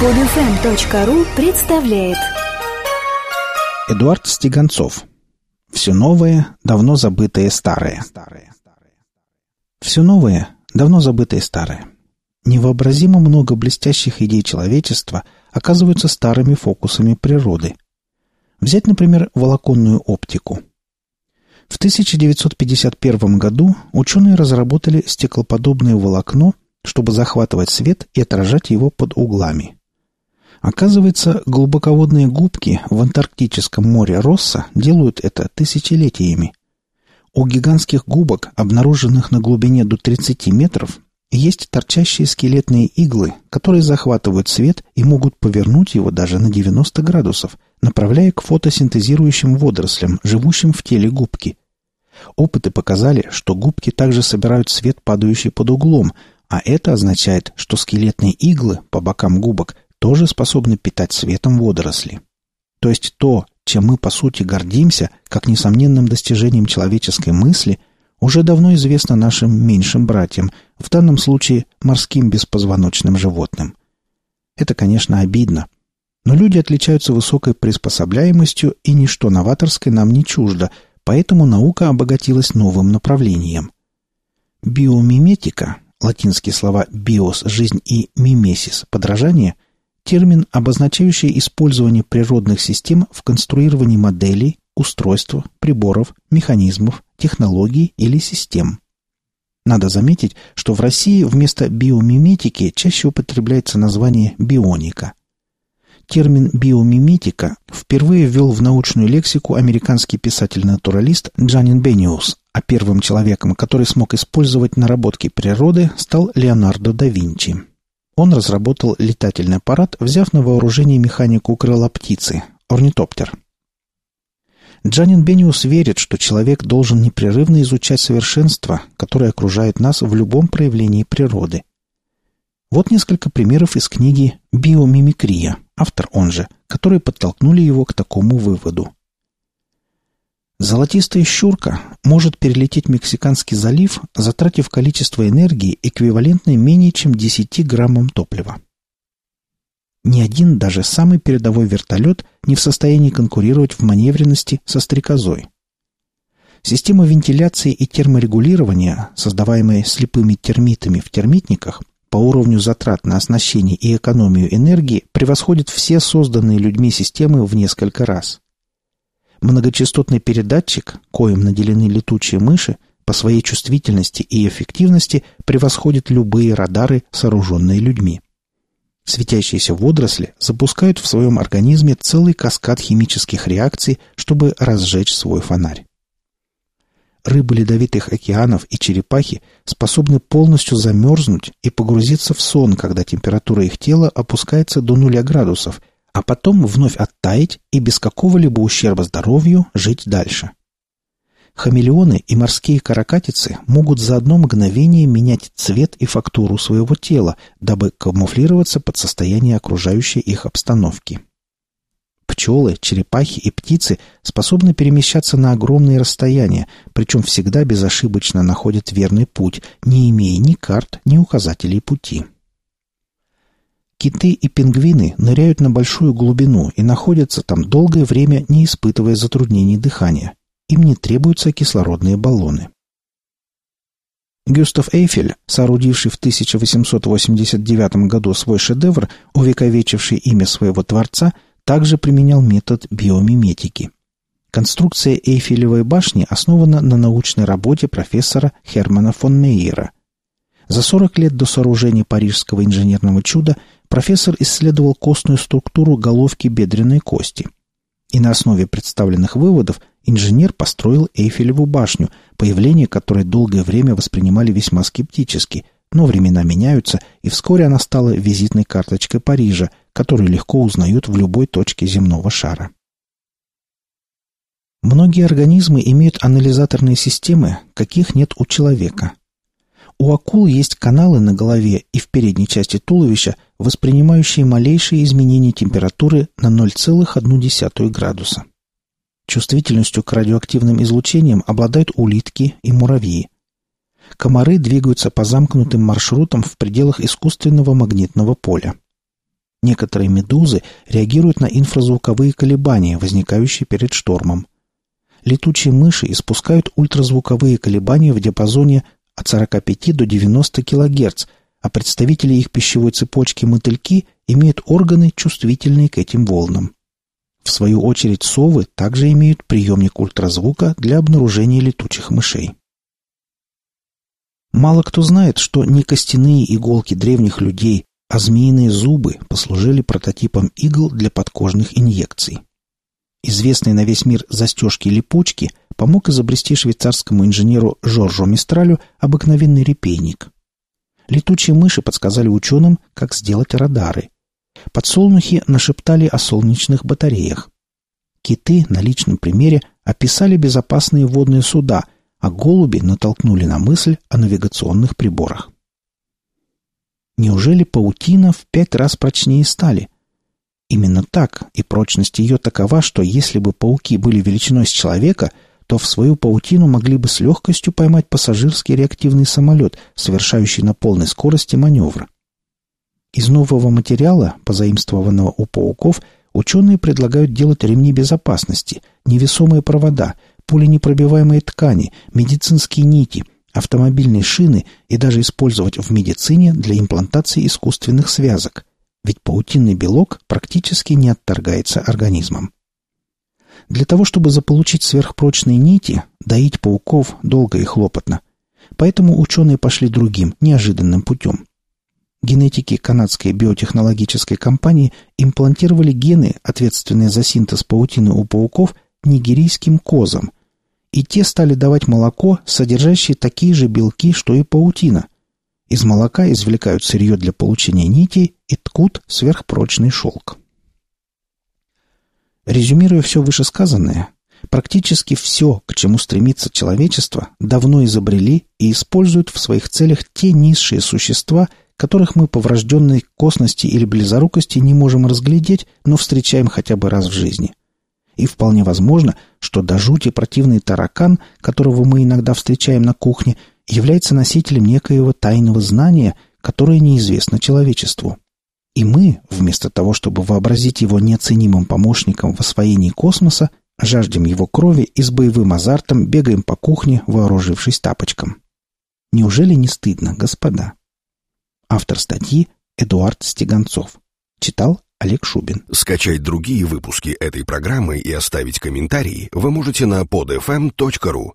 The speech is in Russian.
Подфм.ру представляет Эдуард Стеганцов Все новое, давно забытое старое Все новое, давно забытое старое Невообразимо много блестящих идей человечества оказываются старыми фокусами природы. Взять, например, волоконную оптику. В 1951 году ученые разработали стеклоподобное волокно, чтобы захватывать свет и отражать его под углами. Оказывается, глубоководные губки в Антарктическом море Росса делают это тысячелетиями. У гигантских губок, обнаруженных на глубине до 30 метров, есть торчащие скелетные иглы, которые захватывают свет и могут повернуть его даже на 90 градусов, направляя к фотосинтезирующим водорослям, живущим в теле губки. Опыты показали, что губки также собирают свет, падающий под углом, а это означает, что скелетные иглы по бокам губок тоже способны питать светом водоросли. То есть то, чем мы по сути гордимся, как несомненным достижением человеческой мысли, уже давно известно нашим меньшим братьям, в данном случае морским беспозвоночным животным. Это, конечно, обидно. Но люди отличаются высокой приспособляемостью, и ничто новаторское нам не чуждо, поэтому наука обогатилась новым направлением. Биомиметика, латинские слова «биос» – «жизнь» и «мимесис» – «подражание» термин, обозначающий использование природных систем в конструировании моделей, устройств, приборов, механизмов, технологий или систем. Надо заметить, что в России вместо биомиметики чаще употребляется название бионика. Термин биомиметика впервые ввел в научную лексику американский писатель-натуралист Джанин Бениус, а первым человеком, который смог использовать наработки природы, стал Леонардо да Винчи. Он разработал летательный аппарат, взяв на вооружение механику крыла птицы – орнитоптер. Джанин Бениус верит, что человек должен непрерывно изучать совершенство, которое окружает нас в любом проявлении природы. Вот несколько примеров из книги «Биомимикрия», автор он же, которые подтолкнули его к такому выводу. Золотистая щурка может перелететь Мексиканский залив, затратив количество энергии, эквивалентное менее чем 10 граммам топлива. Ни один, даже самый передовой вертолет не в состоянии конкурировать в маневренности со стрекозой. Система вентиляции и терморегулирования, создаваемая слепыми термитами в термитниках, по уровню затрат на оснащение и экономию энергии превосходит все созданные людьми системы в несколько раз. Многочастотный передатчик, коим наделены летучие мыши, по своей чувствительности и эффективности превосходит любые радары, сооруженные людьми. Светящиеся водоросли запускают в своем организме целый каскад химических реакций, чтобы разжечь свой фонарь. Рыбы ледовитых океанов и черепахи способны полностью замерзнуть и погрузиться в сон, когда температура их тела опускается до нуля градусов – а потом вновь оттаять и без какого-либо ущерба здоровью жить дальше. Хамелеоны и морские каракатицы могут за одно мгновение менять цвет и фактуру своего тела, дабы камуфлироваться под состояние окружающей их обстановки. Пчелы, черепахи и птицы способны перемещаться на огромные расстояния, причем всегда безошибочно находят верный путь, не имея ни карт, ни указателей пути. Киты и пингвины ныряют на большую глубину и находятся там долгое время, не испытывая затруднений дыхания. Им не требуются кислородные баллоны. Гюстав Эйфель, соорудивший в 1889 году свой шедевр, увековечивший имя своего творца, также применял метод биомиметики. Конструкция Эйфелевой башни основана на научной работе профессора Хермана фон Мейера. За 40 лет до сооружения парижского инженерного чуда профессор исследовал костную структуру головки бедренной кости. И на основе представленных выводов инженер построил Эйфелеву башню, появление которой долгое время воспринимали весьма скептически, но времена меняются, и вскоре она стала визитной карточкой Парижа, которую легко узнают в любой точке земного шара. Многие организмы имеют анализаторные системы, каких нет у человека – у акул есть каналы на голове и в передней части туловища, воспринимающие малейшие изменения температуры на 0,1 градуса. Чувствительностью к радиоактивным излучениям обладают улитки и муравьи. Комары двигаются по замкнутым маршрутам в пределах искусственного магнитного поля. Некоторые медузы реагируют на инфразвуковые колебания, возникающие перед штормом. Летучие мыши испускают ультразвуковые колебания в диапазоне от 45 до 90 кГц, а представители их пищевой цепочки мотыльки имеют органы, чувствительные к этим волнам. В свою очередь совы также имеют приемник ультразвука для обнаружения летучих мышей. Мало кто знает, что не костяные иголки древних людей, а змеиные зубы послужили прототипом игл для подкожных инъекций. Известный на весь мир застежки-липучки помог изобрести швейцарскому инженеру Жоржу Мистралю обыкновенный репейник. Летучие мыши подсказали ученым, как сделать радары. Подсолнухи нашептали о солнечных батареях. Киты на личном примере описали безопасные водные суда, а голуби натолкнули на мысль о навигационных приборах. Неужели паутина в пять раз прочнее стали? Именно так, и прочность ее такова, что если бы пауки были величиной с человека, то в свою паутину могли бы с легкостью поймать пассажирский реактивный самолет, совершающий на полной скорости маневр. Из нового материала, позаимствованного у пауков, ученые предлагают делать ремни безопасности, невесомые провода, пуленепробиваемые ткани, медицинские нити, автомобильные шины и даже использовать в медицине для имплантации искусственных связок. Ведь паутинный белок практически не отторгается организмом. Для того, чтобы заполучить сверхпрочные нити, доить пауков долго и хлопотно. Поэтому ученые пошли другим, неожиданным путем. Генетики канадской биотехнологической компании имплантировали гены, ответственные за синтез паутины у пауков, нигерийским козам, и те стали давать молоко, содержащее такие же белки, что и паутина. Из молока извлекают сырье для получения нитей и ткут сверхпрочный шелк. Резюмируя все вышесказанное, практически все, к чему стремится человечество, давно изобрели и используют в своих целях те низшие существа, которых мы по врожденной косности или близорукости не можем разглядеть, но встречаем хотя бы раз в жизни – и вполне возможно, что до жути противный таракан, которого мы иногда встречаем на кухне, является носителем некоего тайного знания, которое неизвестно человечеству. И мы, вместо того, чтобы вообразить его неоценимым помощником в освоении космоса, жаждем его крови и с боевым азартом бегаем по кухне, вооружившись тапочком. Неужели не стыдно, господа? Автор статьи Эдуард Стеганцов. Читал Олег Шубин. Скачать другие выпуски этой программы и оставить комментарии вы можете на podfm.ru.